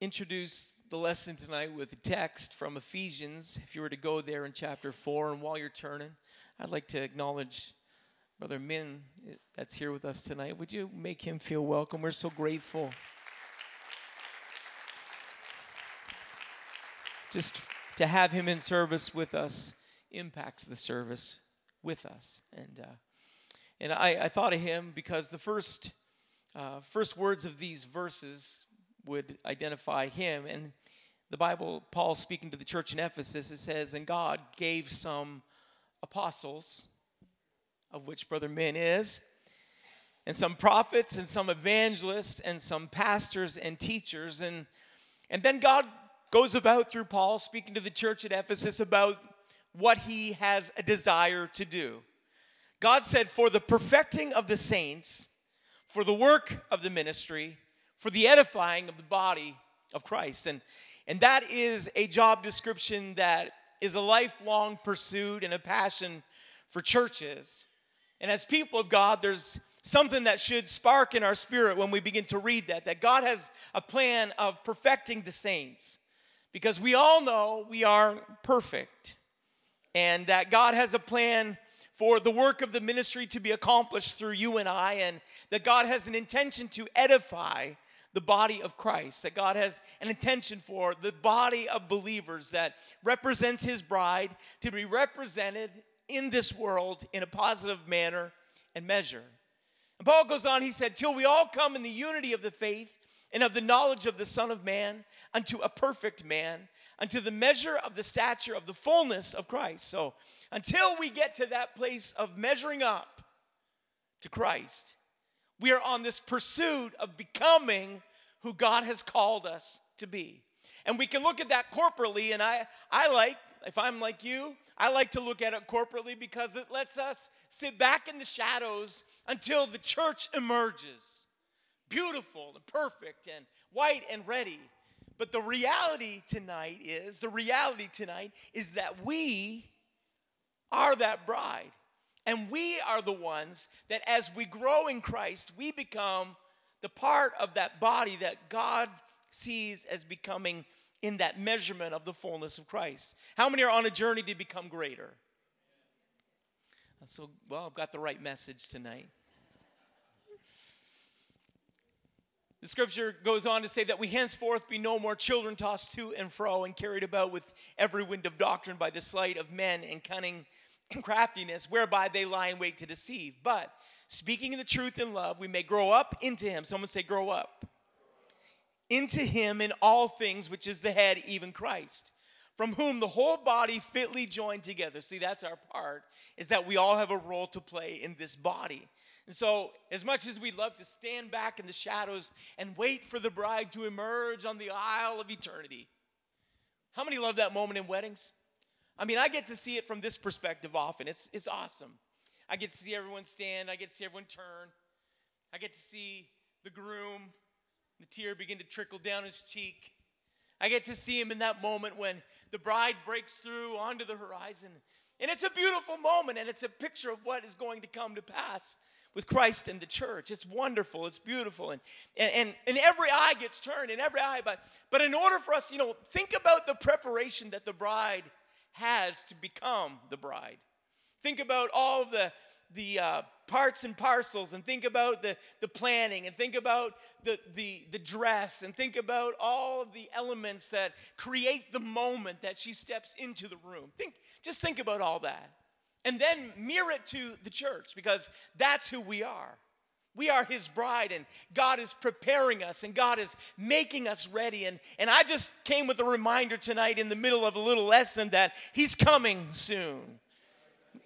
introduce the lesson tonight with a text from Ephesians. If you were to go there in chapter 4, and while you're turning, I'd like to acknowledge Brother Min that's here with us tonight. Would you make him feel welcome? We're so grateful. Just to have him in service with us impacts the service with us. And, uh, and I, I thought of him because the first, uh, first words of these verses would identify him. And the Bible, Paul speaking to the church in Ephesus, it says, And God gave some apostles, of which Brother Min is, and some prophets, and some evangelists, and some pastors and teachers. And, and then God goes about through Paul speaking to the church at Ephesus about what he has a desire to do. God said, For the perfecting of the saints, for the work of the ministry, for the edifying of the body of Christ. And, and that is a job description that is a lifelong pursuit and a passion for churches. And as people of God, there's something that should spark in our spirit when we begin to read that, that God has a plan of perfecting the saints. Because we all know we are perfect, and that God has a plan for the work of the ministry to be accomplished through you and I, and that God has an intention to edify the body of Christ, that God has an intention for the body of believers that represents His bride to be represented in this world in a positive manner and measure. And Paul goes on, he said, Till we all come in the unity of the faith and of the knowledge of the Son of Man unto a perfect man, unto the measure of the stature of the fullness of Christ. So until we get to that place of measuring up to Christ, we are on this pursuit of becoming who God has called us to be. And we can look at that corporately, and I, I like, if I'm like you, I like to look at it corporately because it lets us sit back in the shadows until the church emerges. Beautiful and perfect and white and ready. But the reality tonight is, the reality tonight is that we are that bride. And we are the ones that as we grow in Christ, we become the part of that body that God sees as becoming in that measurement of the fullness of Christ. How many are on a journey to become greater? So, well, I've got the right message tonight. The scripture goes on to say that we henceforth be no more children tossed to and fro and carried about with every wind of doctrine by the sleight of men and cunning craftiness whereby they lie in wait to deceive. But speaking the truth in love, we may grow up into him. Someone say, grow up. Into him in all things, which is the head, even Christ, from whom the whole body fitly joined together. See, that's our part, is that we all have a role to play in this body. And so, as much as we love to stand back in the shadows and wait for the bride to emerge on the aisle of eternity, how many love that moment in weddings? I mean, I get to see it from this perspective often. It's, it's awesome. I get to see everyone stand, I get to see everyone turn, I get to see the groom, the tear begin to trickle down his cheek. I get to see him in that moment when the bride breaks through onto the horizon. And it's a beautiful moment, and it's a picture of what is going to come to pass with Christ and the church. It's wonderful, it's beautiful, and, and, and every eye gets turned, and every eye, but, but in order for us, you know, think about the preparation that the bride has to become the bride. Think about all the, the uh, parts and parcels and think about the, the planning and think about the, the, the dress and think about all of the elements that create the moment that she steps into the room. Think, just think about all that. And then mirror it to the church because that's who we are. We are his bride, and God is preparing us, and God is making us ready. And, and I just came with a reminder tonight in the middle of a little lesson that he's coming soon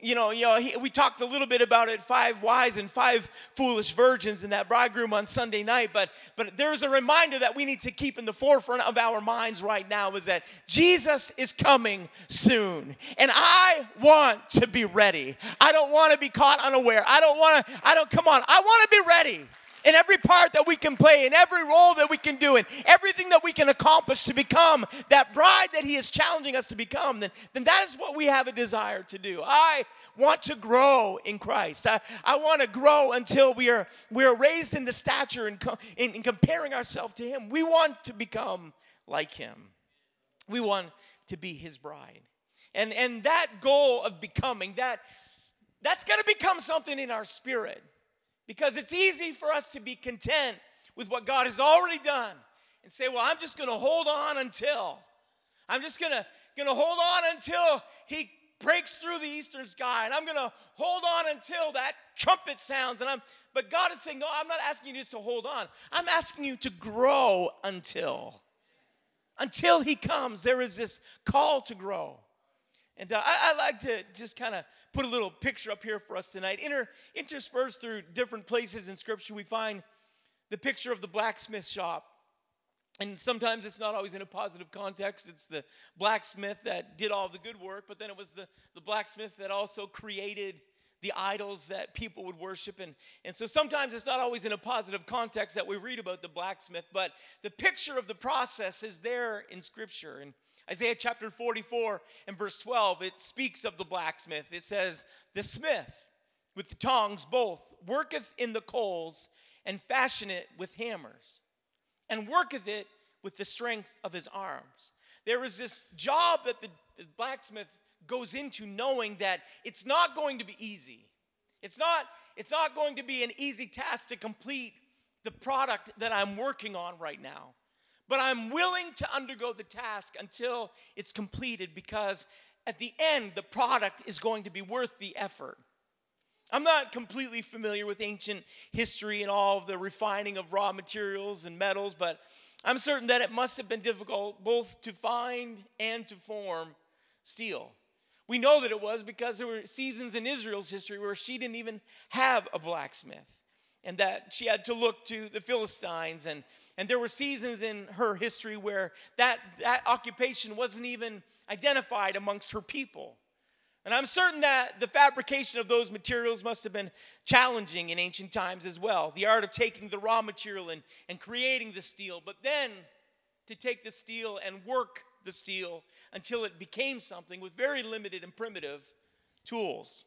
you know, you know he, we talked a little bit about it five wise and five foolish virgins in that bridegroom on Sunday night, but, but there's a reminder that we need to keep in the forefront of our minds right now is that Jesus is coming soon. And I want to be ready. I don't want to be caught unaware. I don't want to, I don't, come on, I want to be ready in every part that we can play, in every role that we can do, in everything that we can accomplish to become that bride that He is challenging us to become, then, then that is what we have a desire to do. I want to grow in Christ. I, I want to grow until we are, we are raised in the stature and in, in comparing ourselves to Him. We want to become like Him. We want to be His bride. And, and that goal of becoming, that, that's going to become something in our spirit because it's easy for us to be content with what God has already done and say, well, I'm just going to hold on until. I'm just going to going to hold on until he breaks through the eastern sky and I'm going to hold on until that trumpet sounds and I'm but God is saying, "No, I'm not asking you just to hold on. I'm asking you to grow until until he comes. There is this call to grow." And uh, I, I, like to just kind of put a little picture up here for us tonight. Inter, interspersed through different places in Scripture, we find the picture of the blacksmith shop. And sometimes it's not always in a positive context. It's the blacksmith that did all the good work, but then it was the, the blacksmith that also created the idols that people would worship. And, and so sometimes it's not always in a positive context that we read about the blacksmith, but the picture of the process is there in Scripture. And Isaiah chapter 44 and verse 12, it speaks of the blacksmith. It says, The smith with the tongs both worketh in the coals and fashion it with hammers, and worketh it with the strength of his arms. There is this job that the, the blacksmith goes into knowing that it's not going to be easy. It's not, it's not going to be an easy task to complete the product that I'm working on right now but I'm willing to undergo the task until it's completed because at the end, the product is going to be worth the effort. I'm not completely familiar with ancient history and all of the refining of raw materials and metals, but I'm certain that it must have been difficult both to find and to form steel. We know that it was because there were seasons in Israel's history where she didn't even have a blacksmith and that she had to look to the Philistines. And, and there were seasons in her history where that, that occupation wasn't even identified amongst her people. And I'm certain that the fabrication of those materials must have been challenging in ancient times as well. The art of taking the raw material and, and creating the steel, but then to take the steel and work the steel until it became something with very limited and primitive tools.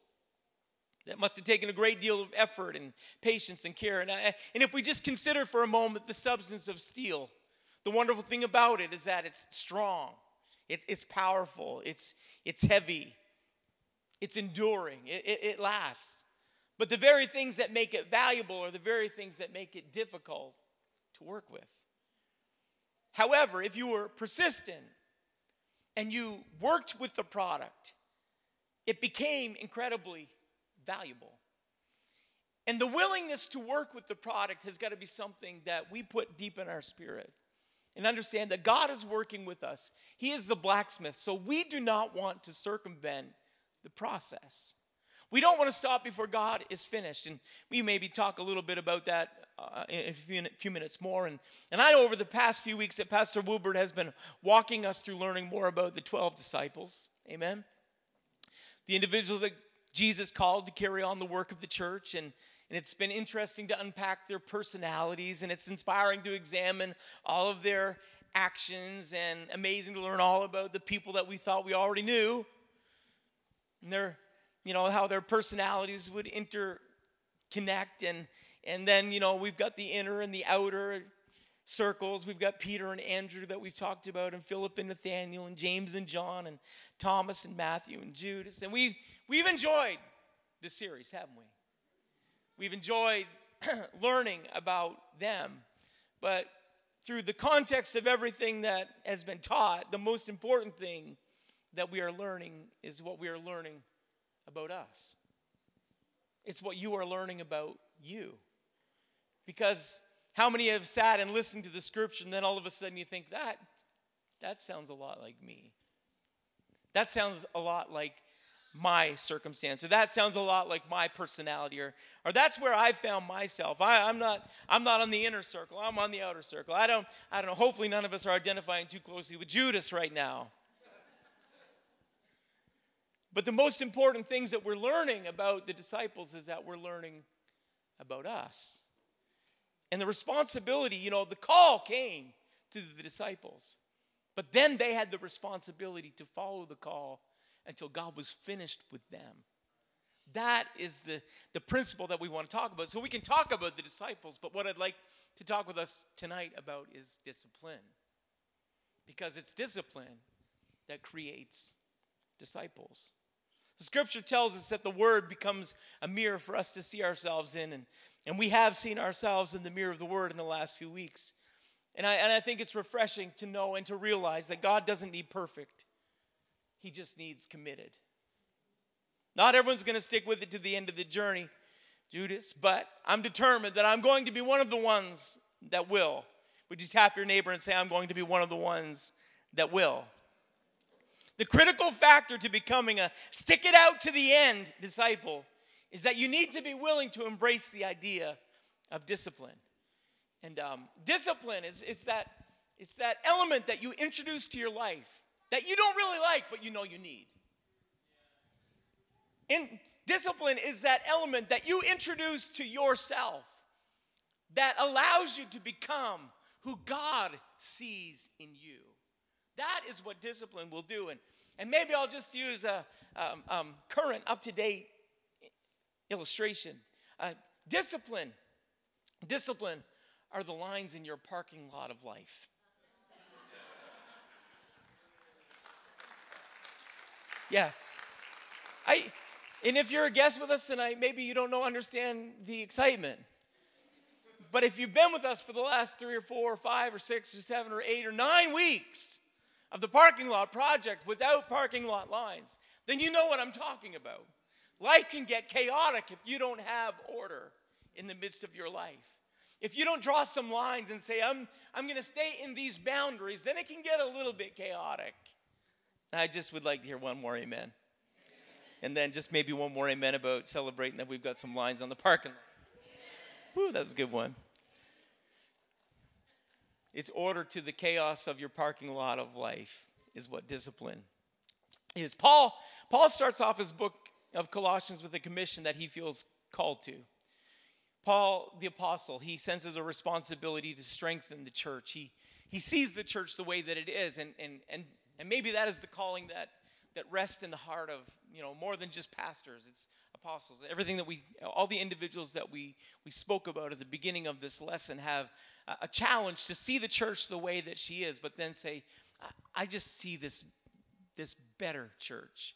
That must have taken a great deal of effort and patience and care. And, I, and if we just consider for a moment the substance of steel, the wonderful thing about it is that it's strong, it, it's powerful, it's, it's heavy, it's enduring, it, it, it lasts. But the very things that make it valuable are the very things that make it difficult to work with. However, if you were persistent and you worked with the product, it became incredibly valuable. And the willingness to work with the product has got to be something that we put deep in our spirit and understand that God is working with us. He is the blacksmith, so we do not want to circumvent the process. We don't want to stop before God is finished. And we maybe talk a little bit about that uh, in a few, few, minutes more. And, and I know over the past few weeks that Pastor Wilbert has been walking us through learning more about the 12 disciples. Amen. The individuals that Jesus called to carry on the work of the church. And, and it's been interesting to unpack their personalities, and it's inspiring to examine all of their actions, and amazing to learn all about the people that we thought we already knew. And their, you know, how their personalities would interconnect. And, and then, you know, we've got the inner and the outer circles. We've got Peter and Andrew that we've talked about, and Philip and Nathaniel, and James and John, and Thomas and Matthew and Judas. And we We've enjoyed this series, haven't we? We've enjoyed learning about them. But through the context of everything that has been taught, the most important thing that we are learning is what we are learning about us. It's what you are learning about you. Because how many have sat and listened to the scripture and then all of a sudden you think that that sounds a lot like me. That sounds a lot like my circumstance. or that sounds a lot like my personality, or, or that's where I found myself. I, am not, I'm not on the inner circle, I'm on the outer circle. I don't, I don't know, hopefully none of us are identifying too closely with Judas right now. But the most important things that we're learning about the disciples is that we're learning about us. And the responsibility, you know, the call came to the disciples. But then they had the responsibility to follow the call until God was finished with them. That is the, the principle that we want to talk about. So we can talk about the disciples, but what I'd like to talk with us tonight about is discipline. Because it's discipline that creates disciples. The scripture tells us that the word becomes a mirror for us to see ourselves in, and, and we have seen ourselves in the mirror of the word in the last few weeks. And I, and I think it's refreshing to know and to realize that God doesn't need perfect, He just needs committed. Not everyone's going to stick with it to the end of the journey, Judas, but I'm determined that I'm going to be one of the ones that will. Would you tap your neighbor and say, I'm going to be one of the ones that will? The critical factor to becoming a stick it out to the end disciple is that you need to be willing to embrace the idea of discipline. And um, discipline is, is that, it's that element that you introduce to your life that you don't really like, but you know you need. In, discipline is that element that you introduce to yourself that allows you to become who God sees in you. That is what discipline will do. And, and maybe I'll just use a um, um, current, up to date illustration. Uh, discipline, discipline are the lines in your parking lot of life. Yeah. I, and if you're a guest with us tonight, maybe you don't know, understand the excitement. But if you've been with us for the last three or four or five or six or seven or eight or nine weeks, of the parking lot project without parking lot lines, then you know what I'm talking about. Life can get chaotic if you don't have order in the midst of your life. If you don't draw some lines and say, I'm, I'm going to stay in these boundaries, then it can get a little bit chaotic. I just would like to hear one more amen. And then just maybe one more amen about celebrating that we've got some lines on the parking lot. Woo, that was a good one. It's order to the chaos of your parking lot of life, is what discipline is. Paul, Paul starts off his book of Colossians with a commission that he feels called to. Paul, the apostle, he senses a responsibility to strengthen the church. He, he sees the church the way that it is, and, and, and, and maybe that is the calling that, that rests in the heart of, you know, more than just pastors. It's apostles. Everything that we, all the individuals that we, we spoke about at the beginning of this lesson have a, a challenge to see the church the way that she is, but then say, I, I just see this, this better church.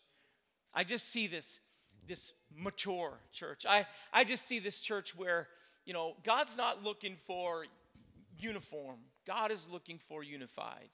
I just see this, this mature church. I, I just see this church where, you know, God's not looking for uniform. God is looking for unified.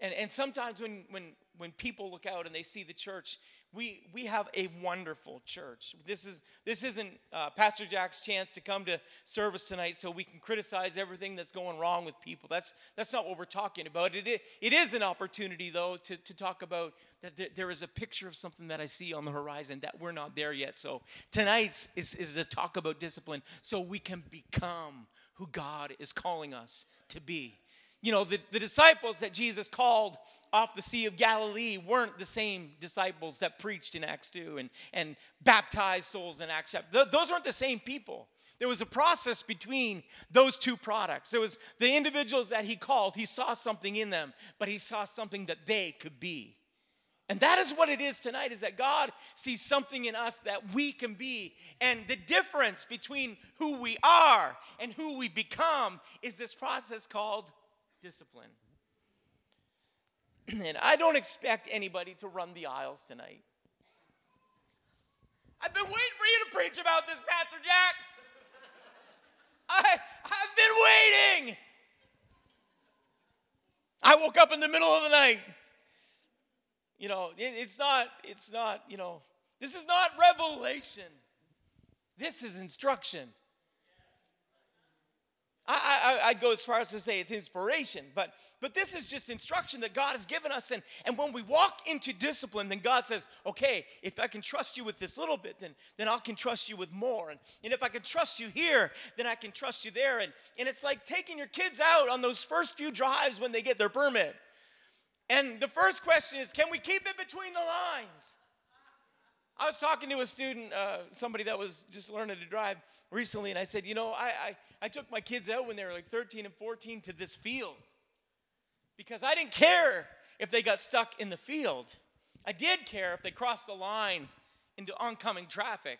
And, and sometimes when, when, when people look out and they see the church, we, we have a wonderful church. This, is, this isn't uh, Pastor Jack's chance to come to service tonight so we can criticize everything that's going wrong with people. That's, that's not what we're talking about. It it is an opportunity, though, to, to talk about that there is a picture of something that I see on the horizon that we're not there yet. So tonight is, is a talk about discipline so we can become who God is calling us to be you know, the, the disciples that Jesus called off the Sea of Galilee weren't the same disciples that preached in Acts 2 and, and baptized souls in Acts chapter. those aren't the same people. There was a process between those two products. There was the individuals that he called, he saw something in them, but he saw something that they could be. And that is what it is tonight is that God sees something in us that we can be. And the difference between who we are and who we become is this process called discipline. and I don't expect anybody to run the aisles tonight. I've been waiting for you to preach about this, Pastor Jack. I, I've been waiting. I woke up in the middle of the night. You know, it, it's not, it's not, you know, this is not revelation. This is instruction. I, I, would go as far as to say it's inspiration, but, but this is just instruction that God has given us. And, and when we walk into discipline, then God says, okay, if I can trust you with this little bit, then, then I can trust you with more. And, and if I can trust you here, then I can trust you there. And, and it's like taking your kids out on those first few drives when they get their permit. And the first question is, can we keep it between the lines? I was talking to a student, uh, somebody that was just learning to drive recently, and I said, You know, I, I, I took my kids out when they were like 13 and 14 to this field. because I didn't care if they got stuck in the field. I did care if they crossed the line into oncoming traffic.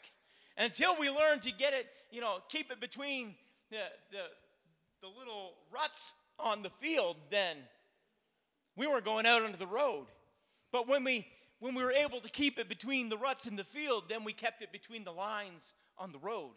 And until we learn to get it, you know, keep it between the, the, the little ruts on the field, then we weren't going out onto the road. But when we when we were able to keep it between the ruts in the field, then we kept it between the lines on the road.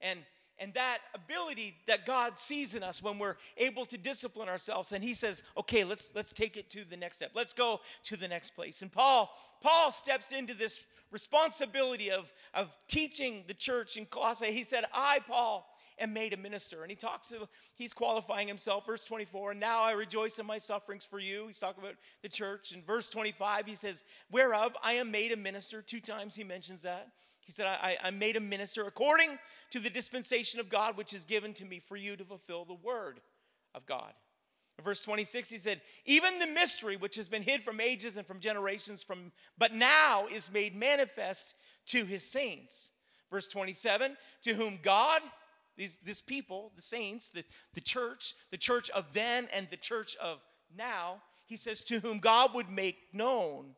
And and that ability that God sees in us when we're able to discipline ourselves and he says okay let's let's take it to the next step. Let's go to the next place. And Paul Paul steps into this responsibility of of teaching the church in Colossae. He said I Paul am made a minister. And he talks to he's qualifying himself. Verse 24 and now I rejoice in my sufferings for you. He's talking about the church. In verse 25 he says whereof I am made a minister. Two times he mentions that. He said, I, I made a minister according to the dispensation of God, which is given to me for you to fulfill the word of God. In verse 26, he said, Even the mystery which has been hid from ages and from generations, from but now is made manifest to his saints. Verse 27, to whom God, these, people, the saints, the, the church, the church of then and the church of now, he says, to whom God would make known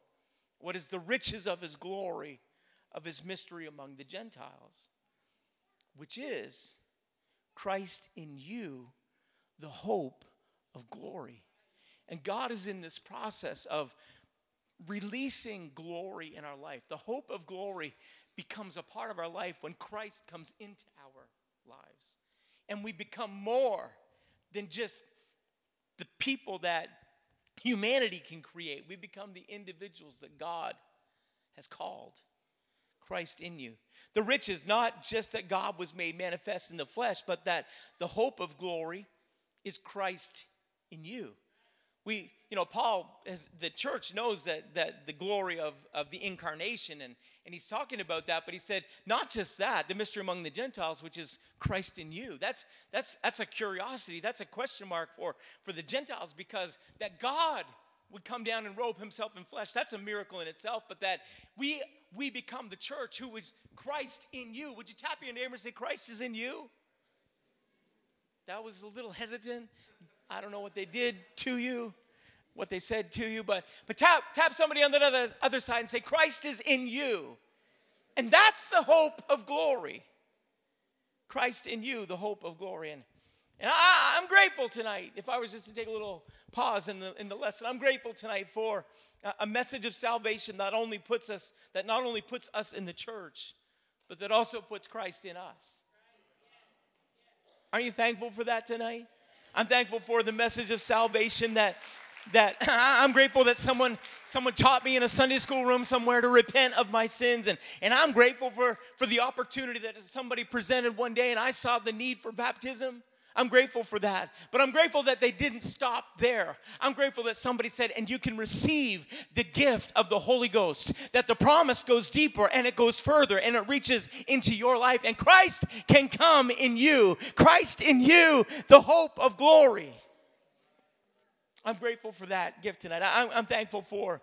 what is the riches of his glory of his mystery among the Gentiles, which is Christ in you, the hope of glory. And God is in this process of releasing glory in our life. The hope of glory becomes a part of our life when Christ comes into lives. And we become more than just the people that humanity can create. We become the individuals that God has called. Christ in you. The riches, not just that God was made manifest in the flesh, but that the hope of glory is Christ in you. We, you know, Paul, as the church knows that that the glory of, of the incarnation, and, and he's talking about that, but he said, not just that, the mystery among the Gentiles, which is Christ in you. That's that's that's a curiosity, that's a question mark for, for the Gentiles, because that God would come down and robe himself in flesh. That's a miracle in itself, but that we we become the church who is Christ in you. Would you tap your neighbor and say, Christ is in you? That was a little hesitant. I don't know what they did to you, what they said to you, but but tap tap somebody on the other, other side and say, Christ is in you. And that's the hope of glory. Christ in you, the hope of glory. And and I, am grateful tonight. If I was just to take a little pause in the, in the lesson, I'm grateful tonight for a, a message of salvation that only puts us that not only puts us in the church, but that also puts Christ in us. Aren't you thankful for that tonight? I'm thankful for the message of salvation that that I'm grateful that someone someone taught me in a Sunday school room somewhere to repent of my sins. And and I'm grateful for for the opportunity that somebody presented one day and I saw the need for baptism I'm grateful for that. But I'm grateful that they didn't stop there. I'm grateful that somebody said, and you can receive the gift of the Holy Ghost, that the promise goes deeper and it goes further and it reaches into your life. And Christ can come in you. Christ in you, the hope of glory. I'm grateful for that gift tonight. I'm, I'm thankful for,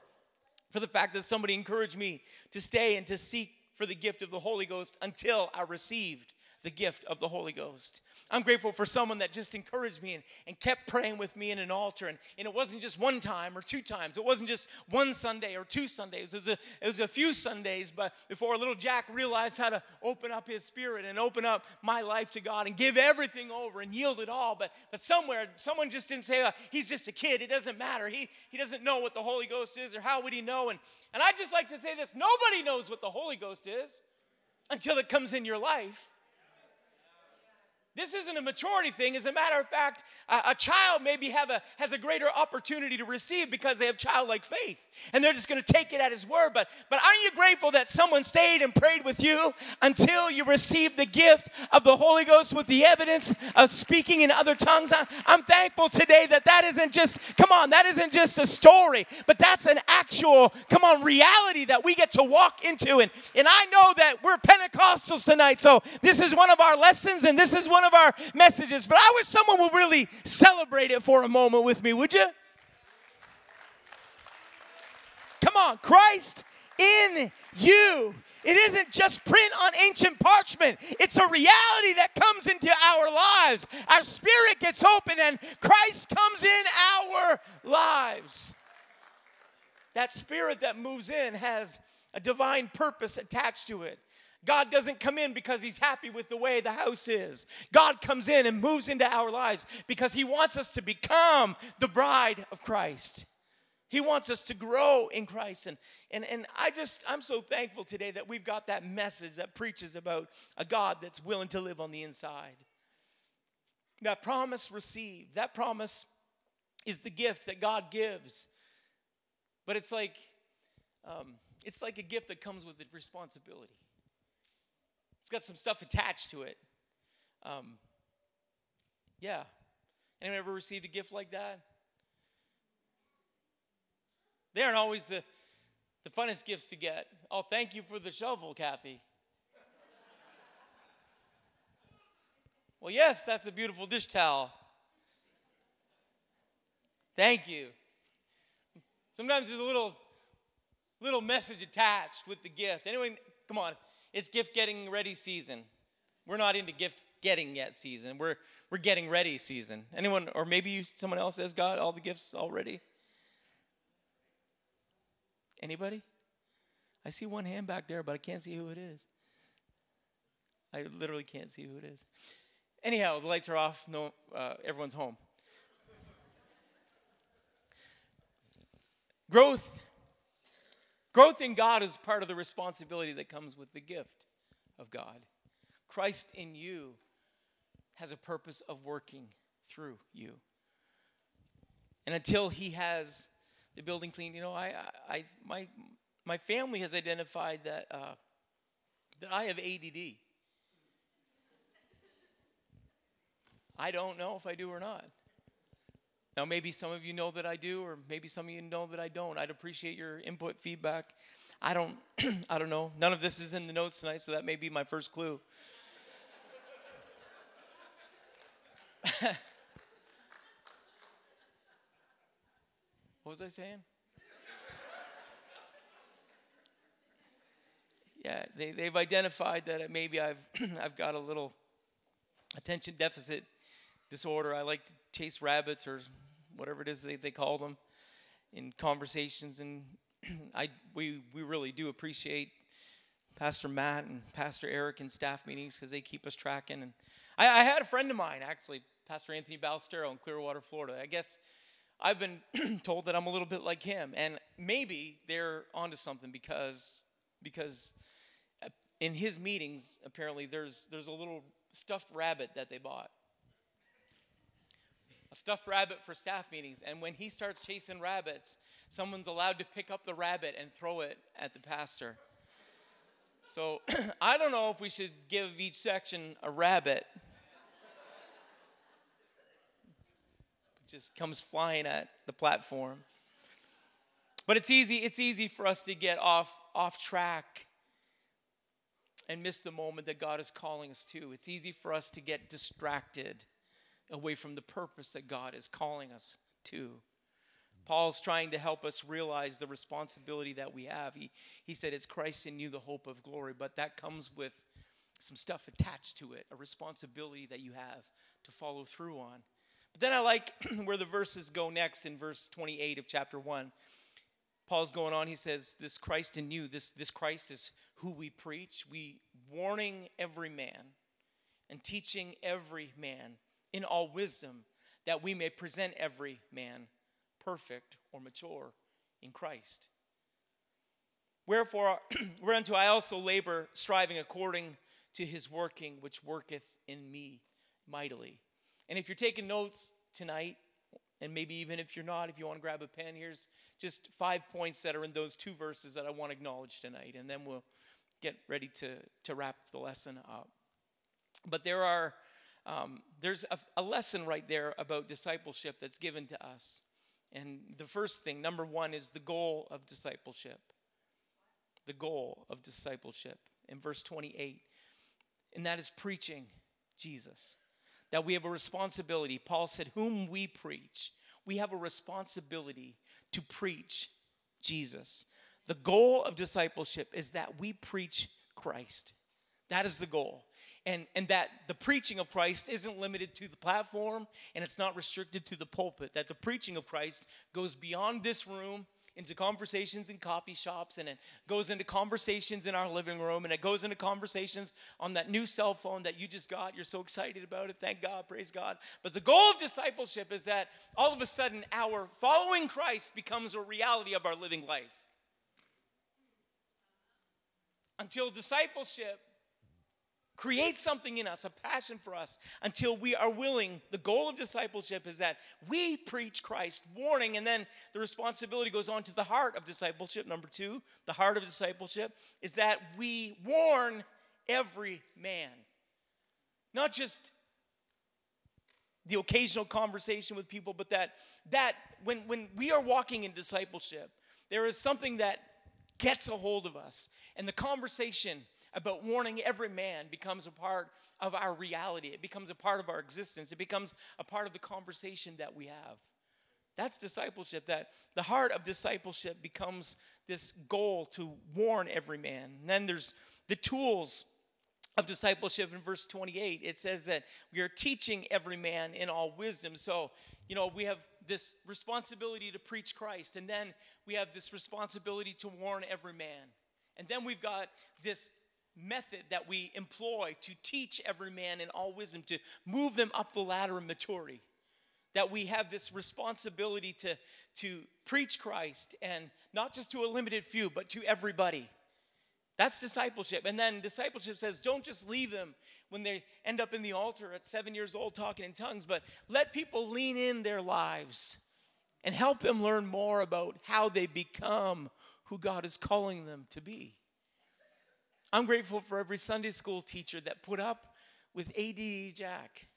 for the fact that somebody encouraged me to stay and to seek for the gift of the Holy Ghost until I received the gift of the Holy Ghost. I'm grateful for someone that just encouraged me and, and kept praying with me in an altar. And, and it wasn't just one time or two times, it wasn't just one Sunday or two Sundays, it was, a, it was a few Sundays. But before little Jack realized how to open up his spirit and open up my life to God and give everything over and yield it all. But, but somewhere, someone just didn't say, oh, he's just a kid, it doesn't matter. He, he doesn't know what the Holy Ghost is, or how would he know? And, and I just like to say this nobody knows what the Holy Ghost is until it comes in your life. This isn't a maturity thing. As a matter of fact, a, a, child maybe have a, has a greater opportunity to receive because they have childlike faith. And they're just going to take it at his word. But, but aren't you grateful that someone stayed and prayed with you until you received the gift of the Holy Ghost with the evidence of speaking in other tongues? I, I'm thankful today that that isn't just, come on, that isn't just a story, but that's an actual, come on, reality that we get to walk into. And, and I know that we're Pentecostals tonight. So this is one of our lessons and this is one of our messages, but I wish someone would really celebrate it for a moment with me, would you? Come on, Christ in you. It isn't just print on ancient parchment. It's a reality that comes into our lives. Our spirit gets open and Christ comes in our lives. That spirit that moves in has a divine purpose attached to it. God doesn't come in because he's happy with the way the house is. God comes in and moves into our lives because he wants us to become the bride of Christ. He wants us to grow in Christ. And, and, and I just, I'm so thankful today that we've got that message that preaches about a God that's willing to live on the inside. That promise received, that promise is the gift that God gives. But it's like, um, it's like a gift that comes with a responsibility. It's got some stuff attached to it. Um, yeah. Anyone ever received a gift like that? They aren't always the, the funnest gifts to get. Oh, thank you for the shovel, Kathy. well, yes, that's a beautiful dish towel. Thank you. Sometimes there's a little little message attached with the gift. Anyone, come on, it's gift getting ready season. We're not into gift getting yet season. We're we're getting ready season. Anyone, or maybe you, someone else has got all the gifts already. Anybody? I see one hand back there, but I can't see who it is. I literally can't see who it is. Anyhow, the lights are off. No, uh, everyone's home. Growth. Growth in God is part of the responsibility that comes with the gift of God. Christ in you has a purpose of working through you. And until he has the building cleaned, you know, I, I, my, my family has identified that, uh, that I have ADD. I don't know if I do or not. Now, maybe some of you know that I do, or maybe some of you know that I don't. I'd appreciate your input, feedback. I don't, I don't know. None of this is in the notes tonight, so that may be my first clue. what was I saying? yeah, they, they've identified that maybe I've, I've got a little attention deficit disorder. I like to chase rabbits or whatever it is they, they call them, in conversations. And I, we, we really do appreciate Pastor Matt and Pastor Eric in staff meetings because they keep us tracking. And I, I, had a friend of mine, actually, Pastor Anthony Ballestero in Clearwater, Florida. I guess I've been told that I'm a little bit like him. And maybe they're onto something because, because uh, in his meetings, apparently, there's, there's a little stuffed rabbit that they bought stuffed rabbit for staff meetings. And when he starts chasing rabbits, someone's allowed to pick up the rabbit and throw it at the pastor. So I don't know if we should give each section a rabbit. It just comes flying at the platform. But it's easy, it's easy for us to get off off track and miss the moment that God is calling us to. It's easy for us to get distracted away from the purpose that God is calling us to. Paul's trying to help us realize the responsibility that we have. He, he said, It's Christ in you, the hope of glory, but that comes with some stuff attached to it, a responsibility that you have to follow through on. But then I like where the verses go next in verse 28 of chapter 1. Paul's going on, he says, This Christ in you, this, this Christ is who we preach. We warning every man and teaching every man in all wisdom, that we may present every man perfect or mature in Christ. Wherefore, whereunto I also labor, striving according to his working, which worketh in me mightily. And if you're taking notes tonight, and maybe even if you're not, if you want to grab a pen, here's just five points that are in those two verses that I want to acknowledge tonight, and then we'll get ready to, to wrap the lesson up. But there are um, there's a, a lesson right there about discipleship that's given to us. And the first thing, number one, is the goal of discipleship. The goal of discipleship in verse 28. And that is preaching Jesus. That we have a responsibility. Paul said, Whom we preach. We have a responsibility to preach Jesus. The goal of discipleship is that we preach Christ. That is the goal. And, and that the preaching of Christ isn't limited to the platform and it's not restricted to the pulpit, that the preaching of Christ goes beyond this room into conversations in coffee shops and it goes into conversations in our living room and it goes into conversations on that new cell phone that you just got. You're so excited about it. Thank God, praise God. But the goal of discipleship is that all of a sudden our following Christ becomes a reality of our living life. Until discipleship create something in us, a passion for us, until we are willing. The goal of discipleship is that we preach Christ, warning, and then the responsibility goes on to the heart of discipleship. Number two, the heart of discipleship is that we warn every man, not just the occasional conversation with people, but that that when when we are walking in discipleship, there is something that gets a hold of us, and the conversation about warning every man becomes a part of our reality. It becomes a part of our existence. It becomes a part of the conversation that we have. That's discipleship. That the heart of discipleship becomes this goal to warn every man. And then there's the tools of discipleship in verse 28. It says that we are teaching every man in all wisdom. So, you know, we have this responsibility to preach Christ, and then we have this responsibility to warn every man. And then we've got this method that we employ to teach every man in all wisdom, to move them up the ladder of maturity. That we have this responsibility to, to preach Christ and not just to a limited few, but to everybody. That's discipleship. And then discipleship says, don't just leave them when they end up in the altar at seven years old talking in tongues, but let people lean in their lives and help them learn more about how they become who God is calling them to be. I'm grateful for every Sunday school teacher that put up with ADD Jack.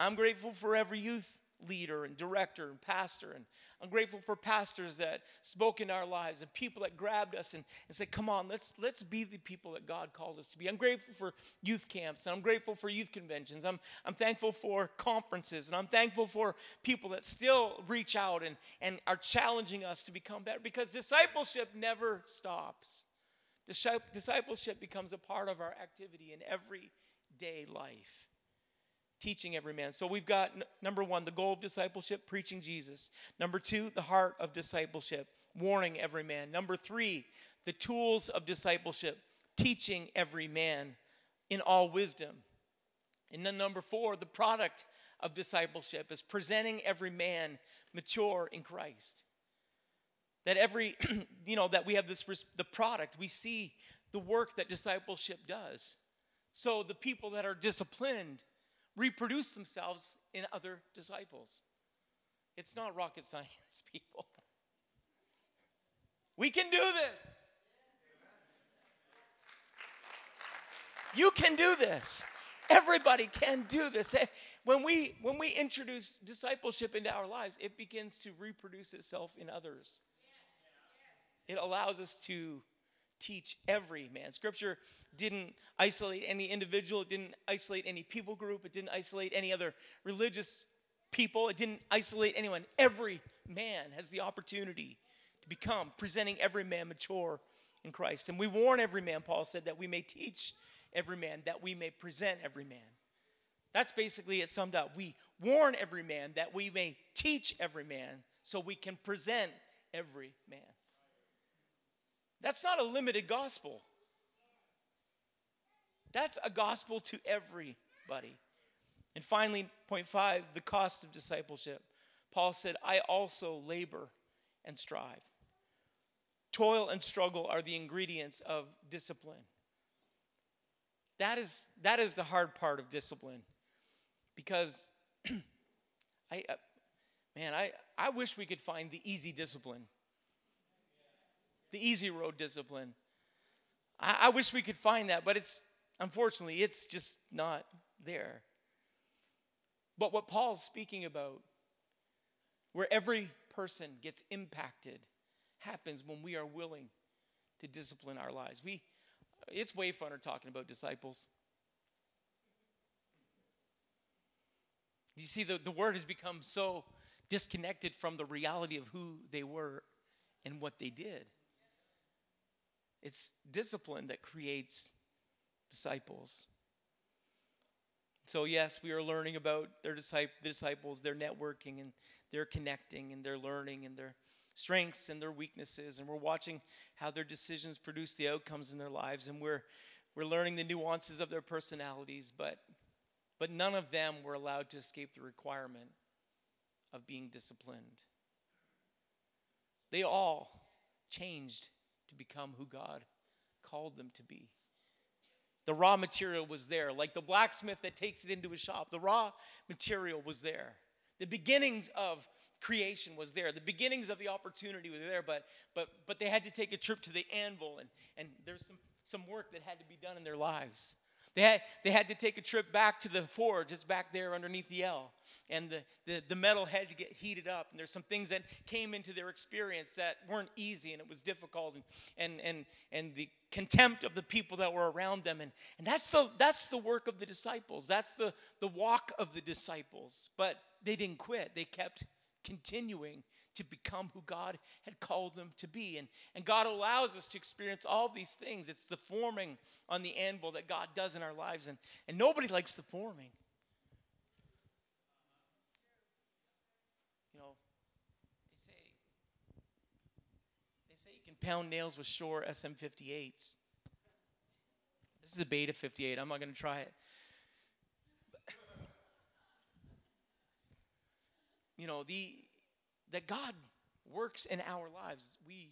I'm grateful for every youth leader and director and pastor. And I'm grateful for pastors that spoke in our lives and people that grabbed us and, and said, come on, let's, let's be the people that God called us to be. I'm grateful for youth camps and I'm grateful for youth conventions. I'm, I'm thankful for conferences and I'm thankful for people that still reach out and, and are challenging us to become better because discipleship never stops. Discipleship becomes a part of our activity in everyday life. Teaching every man. So we've got number one, the goal of discipleship, preaching Jesus. Number two, the heart of discipleship, warning every man. Number three, the tools of discipleship, teaching every man in all wisdom. And then number four, the product of discipleship is presenting every man mature in Christ that every you know that we have this the product we see the work that discipleship does. So the people that are disciplined reproduce themselves in other disciples. It's not rocket science people. We can do this. You can do this. Everybody can do this. Eh, when we when we introduce discipleship into our lives it begins to reproduce itself in others it allows us to teach every man. Scripture didn't isolate any individual, it didn't isolate any people group, it didn't isolate any other religious people, it didn't isolate anyone. Every man has the opportunity to become, presenting every man mature in Christ. And we warn every man, Paul said, that we may teach every man, that we may present every man. That's basically it summed up. We warn every man that we may teach every man so we can present every man. That's not a limited gospel. That's a gospel to everybody. And finally, point five, the cost of discipleship. Paul said, I also labor and strive. Toil and struggle are the ingredients of discipline. That is, that is the hard part of discipline. Because I, uh, man, I, I wish we could find the easy discipline the easy road discipline. I, I wish we could find that, but it's unfortunately, it's just not there. But what Paul's speaking about, where every person gets impacted, happens when we are willing to discipline our lives. We, it's way funner talking about disciples. You see, the, the word has become so disconnected from the reality of who they were and what they did. It's discipline that creates disciples. So, yes, we are learning about their disciples, their networking, and their connecting, and their learning, and their strengths and their weaknesses. And we're watching how their decisions produce the outcomes in their lives. And we're, we're learning the nuances of their personalities, but, but none of them were allowed to escape the requirement of being disciplined. They all changed to become who God called them to be. The raw material was there, like the blacksmith that takes it into his shop. The raw material was there. The beginnings of creation was there. The beginnings of the opportunity were there, but but but they had to take a trip to the anvil and and there's some some work that had to be done in their lives. They had, they had to take a trip back to the forge. It's back there underneath the L. And the, the, the metal had to get heated up. And there's some things that came into their experience that weren't easy and it was difficult. And, and, and, and the contempt of the people that were around them. And, and that's, the, that's the work of the disciples. That's the, the walk of the disciples. But they didn't quit, they kept continuing to become who God had called them to be. And, and God allows us to experience all these things. It's the forming on the anvil that God does in our lives. And, and nobody likes the forming. You know, they say, they say you can pound nails with Shure SM58s. This is a beta 58. I'm not going to try it. you know, the that God works in our lives. We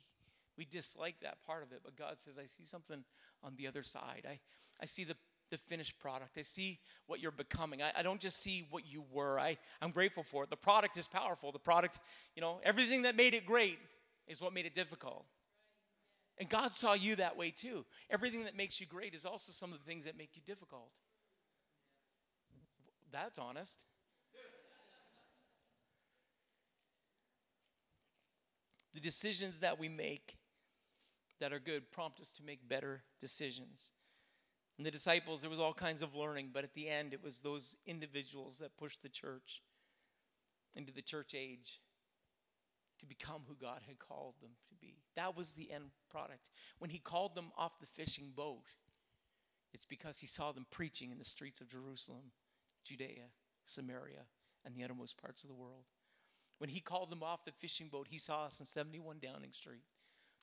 we dislike that part of it, but God says, I see something on the other side. I, I see the, the finished product. I see what you're becoming. I, I don't just see what you were. I, I'm grateful for it. The product is powerful. The product, you know, everything that made it great is what made it difficult. And God saw you that way too. Everything that makes you great is also some of the things that make you difficult. That's honest. The decisions that we make that are good prompt us to make better decisions. And the disciples, there was all kinds of learning, but at the end, it was those individuals that pushed the church into the church age to become who God had called them to be. That was the end product. When He called them off the fishing boat, it's because He saw them preaching in the streets of Jerusalem, Judea, Samaria, and the uttermost parts of the world. When he called them off the fishing boat, he saw us in 71 Downing Street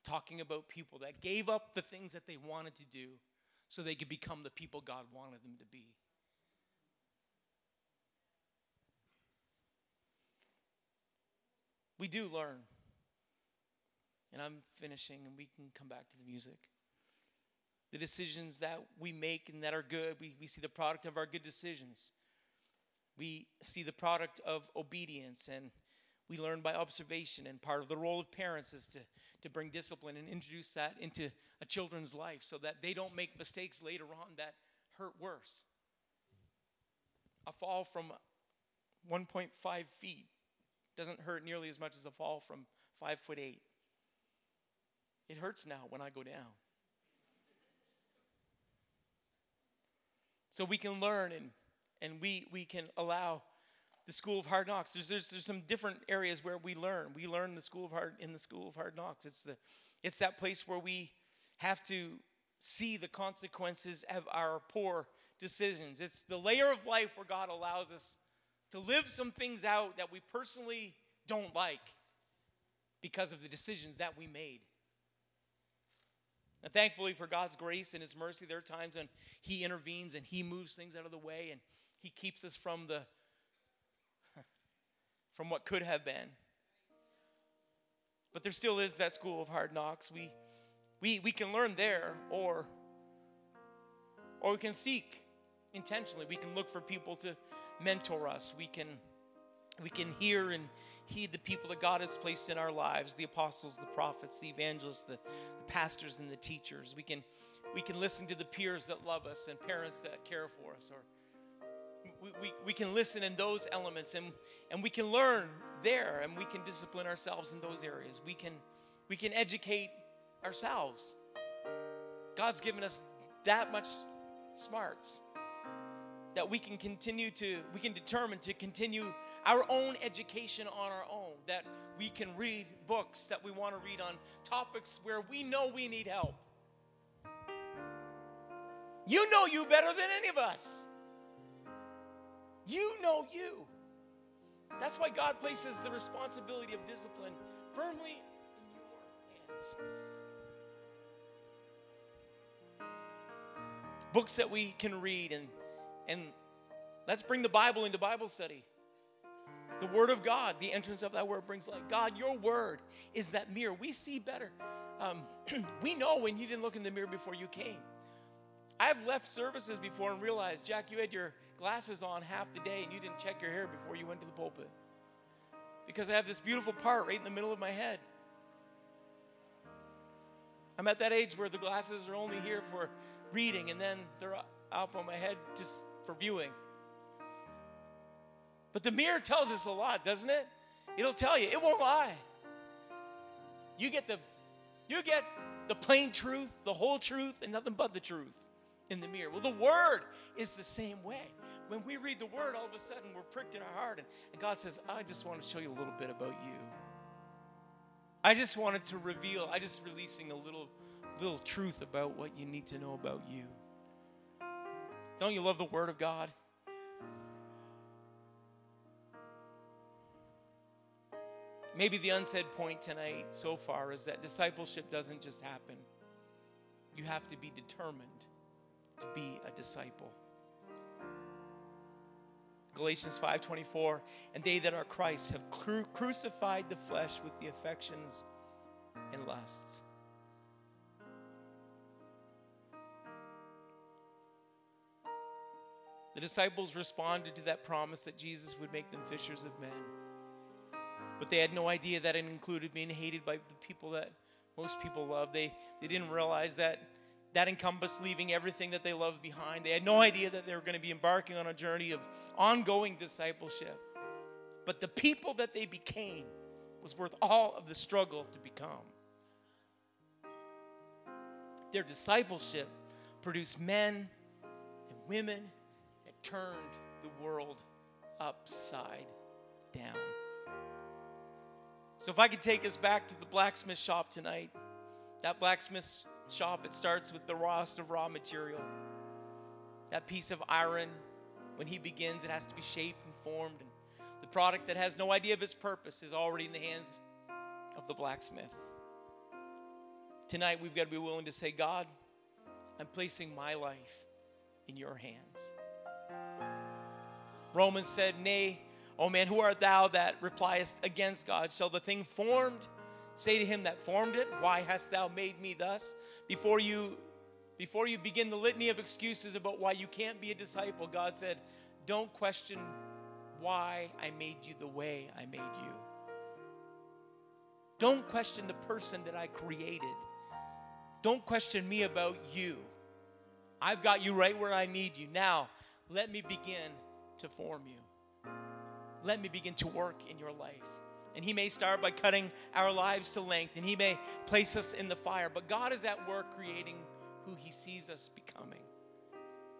talking about people that gave up the things that they wanted to do so they could become the people God wanted them to be. We do learn. And I'm finishing, and we can come back to the music. The decisions that we make and that are good, we, we see the product of our good decisions. We see the product of obedience and we learn by observation, and part of the role of parents is to, to bring discipline and introduce that into a children's life so that they don't make mistakes later on that hurt worse. A fall from 1.5 feet doesn't hurt nearly as much as a fall from 5 foot 8. It hurts now when I go down. So we can learn and, and we, we can allow the school of hard knocks. There's, there's, there's some different areas where we learn. We learn the school of hard in the school of hard knocks. It's the it's that place where we have to see the consequences of our poor decisions. It's the layer of life where God allows us to live some things out that we personally don't like because of the decisions that we made. And thankfully for God's grace and His mercy, there are times when He intervenes and He moves things out of the way and He keeps us from the from what could have been. But there still is that school of hard knocks. We, we, we can learn there, or, or we can seek intentionally. We can look for people to mentor us. We can, we can hear and heed the people that God has placed in our lives the apostles, the prophets, the evangelists, the, the pastors, and the teachers. We can, we can listen to the peers that love us and parents that care for us, or we, we, can listen in those elements and, and we can learn there and we can discipline ourselves in those areas. We can, we can educate ourselves. God's given us that much smarts that we can continue to, we can determine to continue our own education on our own, that we can read books that we want to read on topics where we know we need help. You know you better than any of us. You know you. That's why God places the responsibility of discipline firmly in your hands. Books that we can read and and let's bring the Bible into Bible study. The Word of God, the entrance of that Word brings light. God, your Word is that mirror. We see better. Um, we know when you didn't look in the mirror before you came. I've left services before and realized, Jack, you had your glasses on half the day and you didn't check your hair before you went to the pulpit. Because I have this beautiful part right in the middle of my head. I'm at that age where the glasses are only here for reading and then they're up on my head just for viewing. But the mirror tells us a lot, doesn't it? It'll tell you, it won't lie. You get the you get the plain truth, the whole truth, and nothing but the truth in the mirror. Well, the word is the same way. When we read the word, all of a sudden we're pricked in our heart, and, and God says, I just want to show you a little bit about you. I just wanted to reveal, I just releasing a little little truth about what you need to know about you. Don't you love the word of God? Maybe the unsaid point tonight so far is that discipleship doesn't just happen. You have to be determined to be a disciple. Galatians 5:24 and they that are Christ have cru- crucified the flesh with the affections and lusts. The disciples responded to that promise that Jesus would make them fishers of men. But they had no idea that it included being hated by the people that most people love. They, they didn't realize that that encompassed leaving everything that they loved behind. They had no idea that they were going to be embarking on a journey of ongoing discipleship. But the people that they became was worth all of the struggle to become. Their discipleship produced men and women that turned the world upside down. So, if I could take us back to the blacksmith shop tonight, that blacksmith shop, it starts with the rawest of raw material. That piece of iron, when he begins, it has to be shaped and formed. And the product that has no idea of its purpose is already in the hands of the blacksmith. Tonight, we've got to be willing to say, God, I'm placing my life in your hands. Romans said, Nay, O man, who art thou that repliest against God? Shall the thing formed say to him that formed it, Why hast thou made me thus? Before you before you begin the litany of excuses about why you can't be a disciple, God said, Don't question why I made you the way I made you. Don't question the person that I created. Don't question me about you. I've got you right where I need you. Now, let me begin to form you let me begin to work in your life. And He may start by cutting our lives to length, and He may place us in the fire. But God is at work creating who He sees us becoming.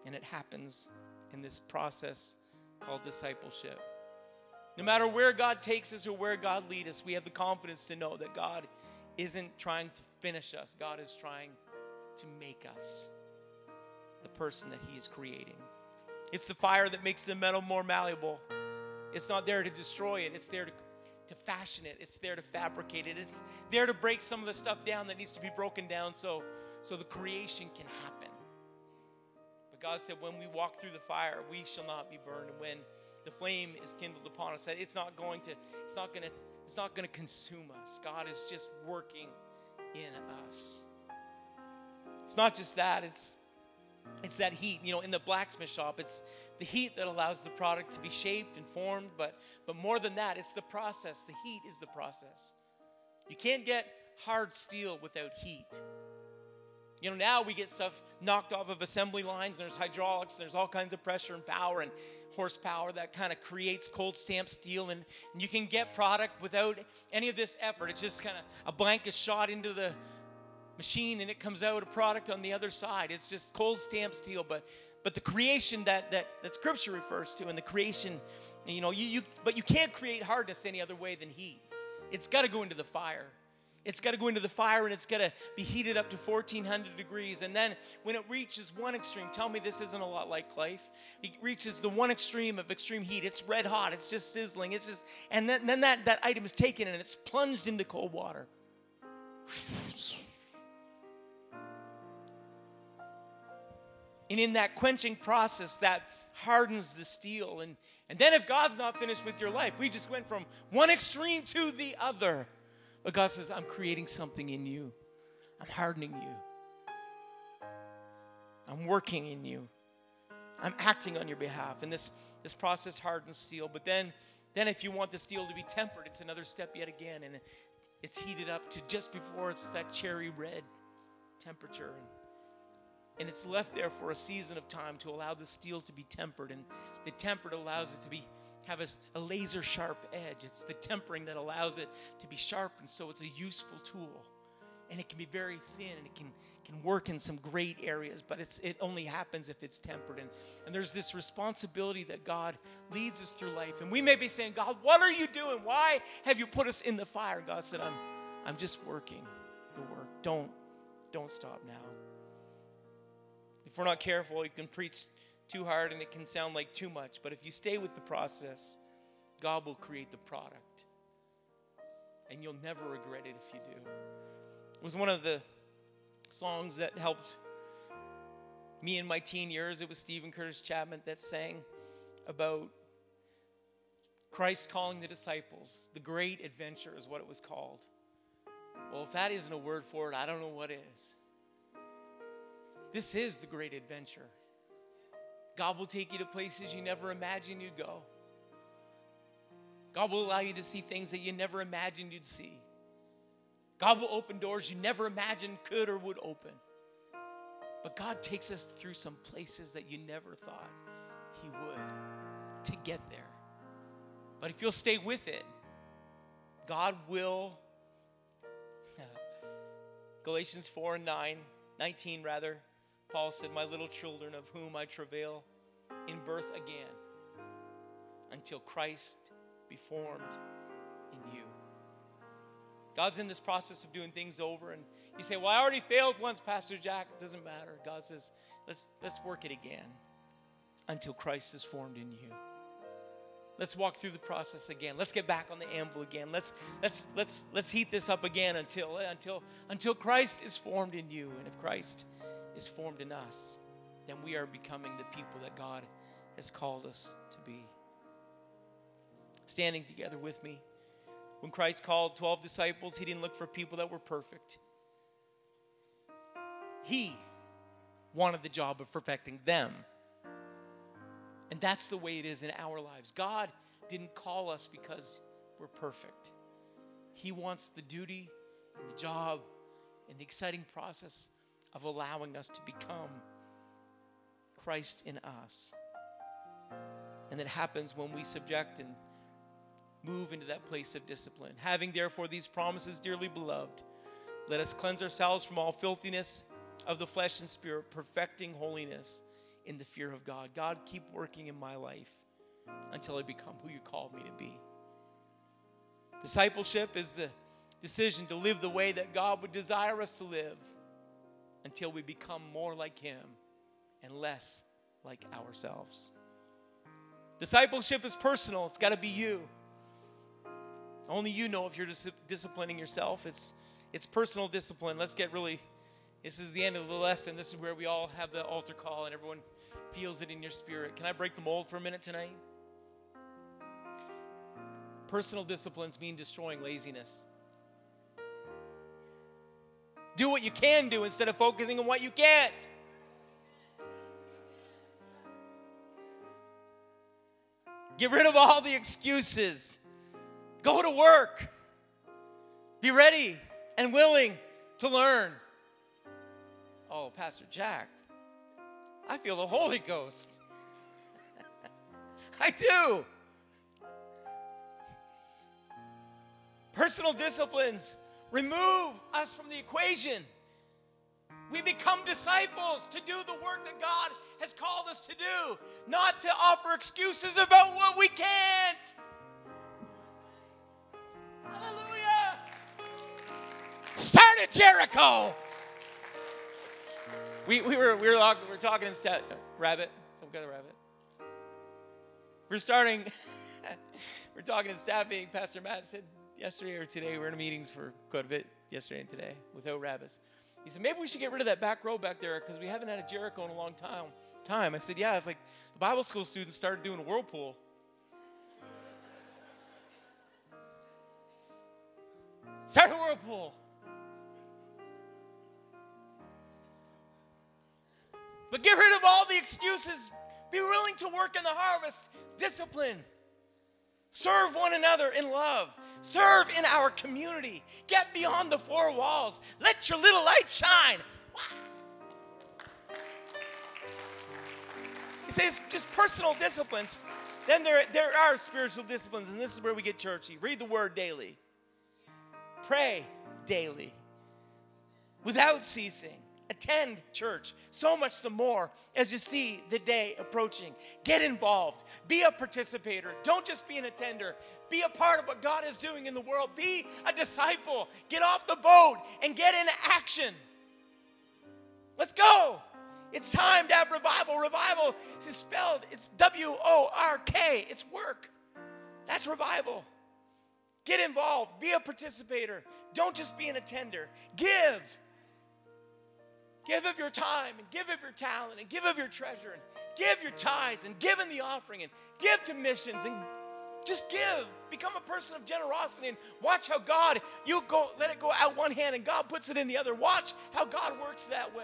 And it happens in this process called discipleship. No matter where God takes us or where God leads us, we have the confidence to know that God isn't trying to finish us, God is trying to make us the person that He is creating. It's the fire that makes the metal more malleable. It's not there to destroy it, it's there to, to fashion it, it's there to fabricate it, it's there to break some of the stuff down that needs to be broken down so, so the creation can happen. But God said, when we walk through the fire, we shall not be burned. And when the flame is kindled upon us, that it's not going to, it's not to, it's not to consume us. God is just working in us. It's not just that, it's it's that heat you know in the blacksmith shop it's the heat that allows the product to be shaped and formed but but more than that it's the process. The heat is the process. You can't get hard steel without heat. You know now we get stuff knocked off of assembly lines there's hydraulics there's all kinds of pressure and power and horsepower that kind of creates cold stamp steel and, and you can get product without any of this effort. It's just kind of a blanket shot into the machine and it comes out a product on the other side. It's just cold stamp steel, but but the creation that that, that scripture refers to and the creation, you know, you, you but you can't create hardness any other way than heat. It's got to go into the fire. it's got to go into the fire and it's got to be heated up to 1400 degrees. And then when it reaches one extreme, tell me this isn't a lot like life. It reaches the one extreme of extreme heat. It's red hot, it's just sizzling. It's just, and then, then that, that item is taken and it's plunged into cold water. And in that quenching process, that hardens the steel. And, and then if God's not finished with your life, we just went from one extreme to the other. But God says, I'm creating something in you. I'm hardening you. I'm working in you. I'm acting on your behalf. And this, this process hardens steel. But then, then if you want the steel to be tempered, it's another step yet again. And it's heated up to just before it's that cherry red temperature. And, it's left there for a season of time to allow the steel to be tempered. And the tempered allows it to be have a, a laser sharp edge. It's the tempering that allows it to be sharpened, so it's a useful tool. And it can be very thin and it can, can work in some great areas, but it's, it only happens if it's tempered. And, and there's this responsibility that God leads us through life. And we may be saying, God, what are you doing? Why have you put us in the fire? God said, I'm, I'm just working the work. Don't, don't stop now. If we're not careful, you can preach too hard and it can sound like too much. But if you stay with the process, God will create the product. And you'll never regret it if you do. It was one of the songs that helped me in my teen years. It was Steven Curtis Chapman that sang about Christ calling the disciples. The great adventure is what it was called. Well, if that isn't a word for it, I don't know what is. This is the great adventure. God will take you to places you never imagined you'd go. God will allow you to see things that you never imagined you'd see. God will open doors you never imagined could or would open. But God takes us through some places that you never thought He would to get there. But if you'll stay with it, God will. Galatians 4 and 9, 19 rather. Paul said, My little children, of whom I travail in birth again, until Christ be formed in you. God's in this process of doing things over, and you say, Well, I already failed once, Pastor Jack. It doesn't matter. God says, Let's, let's work it again until Christ is formed in you. Let's walk through the process again. Let's get back on the anvil again. Let's let's let's let's heat this up again until until until Christ is formed in you. And if Christ is formed in us, then we are becoming the people that God has called us to be. Standing together with me. When Christ called 12 disciples, he didn't look for people that were perfect. He wanted the job of perfecting them. And that's the way it is in our lives. God didn't call us because we're perfect. He wants the duty and the job and the exciting process of allowing us to become Christ in us. And that happens when we subject and move into that place of discipline. Having therefore these promises, dearly beloved, let us cleanse ourselves from all filthiness of the flesh and spirit, perfecting holiness in the fear of God. God, keep working in my life until I become who you called me to be. Discipleship is the decision to live the way that God would desire us to live until we become more like Him and less like ourselves. Discipleship is personal, it's got to be you. Only you know if you're dis- disciplining yourself. It's, it's personal discipline. Let's get really, this is the end of the lesson. This is where we all have the altar call and everyone feels it in your spirit. Can I break the mold for a minute tonight? Personal disciplines mean destroying laziness. Do what you can do instead of focusing on what you can't. Get rid of all the excuses. Go to work. Be ready and willing to learn. Oh, Pastor Jack, I feel the Holy Ghost. I do. Personal disciplines remove us from the equation. We become disciples to do the work that God has called us to do, not to offer excuses about what we can't. Hallelujah. to Jericho. We, we were we were, we were talking in sta- rabbit, some kind of rabbit. We're starting. we're talking in staff meeting. Pastor Matt said yesterday or today we're in meetings for quite a bit yesterday and today without rabbits. He said maybe we should get rid of that back row back there because we haven't had a Jericho in a long time. Time. I said yeah. It's like the Bible school students started doing a whirlpool. Start a whirlpool. But get rid of all the excuses. Be willing to work in the harvest. Discipline. Serve one another in love. Serve in our community. Get beyond the four walls. Let your little light shine. He says just personal disciplines. Then there, there are spiritual disciplines, and this is where we get churchy. Read the word daily. Pray daily. Without ceasing attend church. So much the more as you see the day approaching. Get involved. Be a participator. Don't just be an attender. Be a part of what god is doing in the world. Be a disciple. Get off the boat and get into action. Let's go. It's time to have revival. Revival is spelled it's w-o-r-k it's work. That's revival. Get involved. Be a participator. Don't just be an attender. Give Give of your time and give of your talent and give of your treasure and give your tithes and give in the offering and give to missions and just give. Become a person of generosity and watch how God, you go, let it go out one hand and God puts it in the other. Watch how God works that way.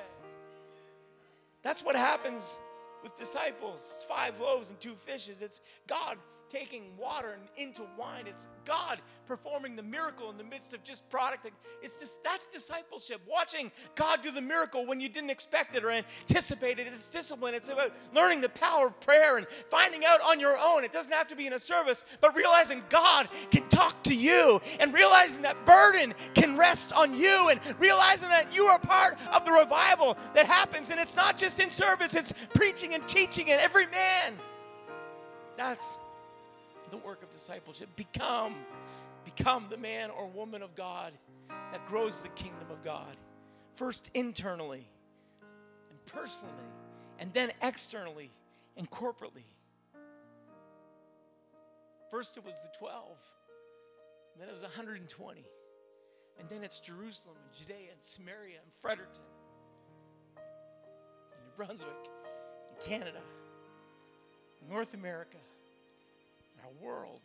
That's what happens with disciples. It's five loaves and two fishes. It's God taking water into wine. It's God performing the miracle in the midst of just product. It's just that's discipleship. Watching God do the miracle when you didn't expect it or anticipate it. It's discipline. It's about learning the power of prayer and finding out on your own. It doesn't have to be in a service, but realizing God can talk to you and realizing that burden can rest on you and realizing that you are part of the revival that happens. And it's not just in service, it's preaching and teaching and every man. That's the work of discipleship. Become, become the man or woman of God that grows the kingdom of God. First internally and personally, and then externally and corporately. First it was the 12, then it was 120, and then it's Jerusalem and Judea and Samaria and Fredericton, and New Brunswick, and Canada, North America, our world.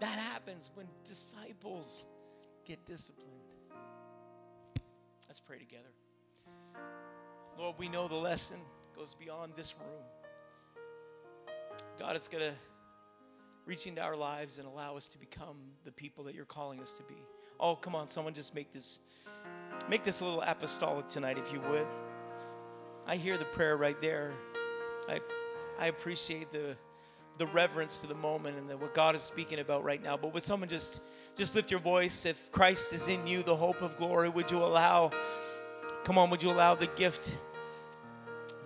That happens when disciples get disciplined. Let's pray together. Lord, we know the lesson goes beyond this room. God, it's going to reach into our lives and allow us to become the people that you're calling us to be. Oh, come on, someone just make this make this a little apostolic tonight if you would. I hear the prayer right there. I I appreciate the the reverence to the moment and the, what God is speaking about right now. But would someone just just lift your voice? If Christ is in you, the hope of glory, would you allow? Come on, would you allow the gift?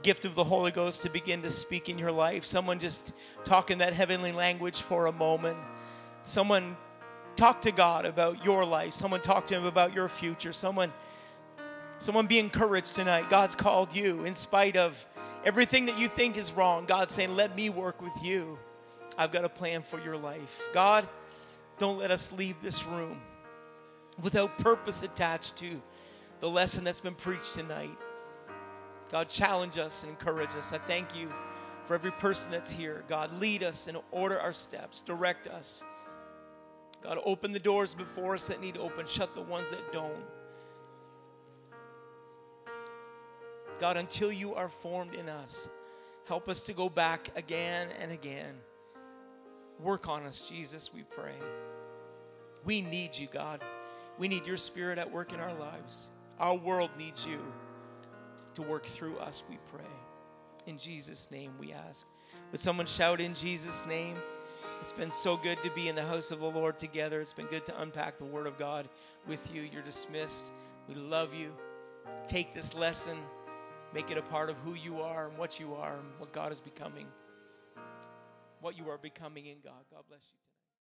gift of the Holy Ghost to begin to speak in your life. Someone just talk in that heavenly language for a moment. Someone talk to God about your life. Someone talk to him about your future. Someone someone be encouraged tonight. God's called you in spite of Everything that you think is wrong, God's saying, Let me work with you. I've got a plan for your life. God, don't let us leave this room without purpose attached to the lesson that's been preached tonight. God, challenge us and encourage us. I thank you for every person that's here. God, lead us and order our steps, direct us. God, open the doors before us that need to open, shut the ones that don't. God, until you are formed in us, help us to go back again and again. Work on us, Jesus, we pray. We need you, God. We need your spirit at work in our lives. Our world needs you to work through us, we pray. In Jesus' name we ask. Would someone shout in Jesus' name? It's been so good to be in the house of the Lord together. It's been good to unpack the Word of God with you. You're dismissed. We love you. Take this lesson. Make it a part of who you are and what you are and what God is becoming, what you are becoming in God. God bless you.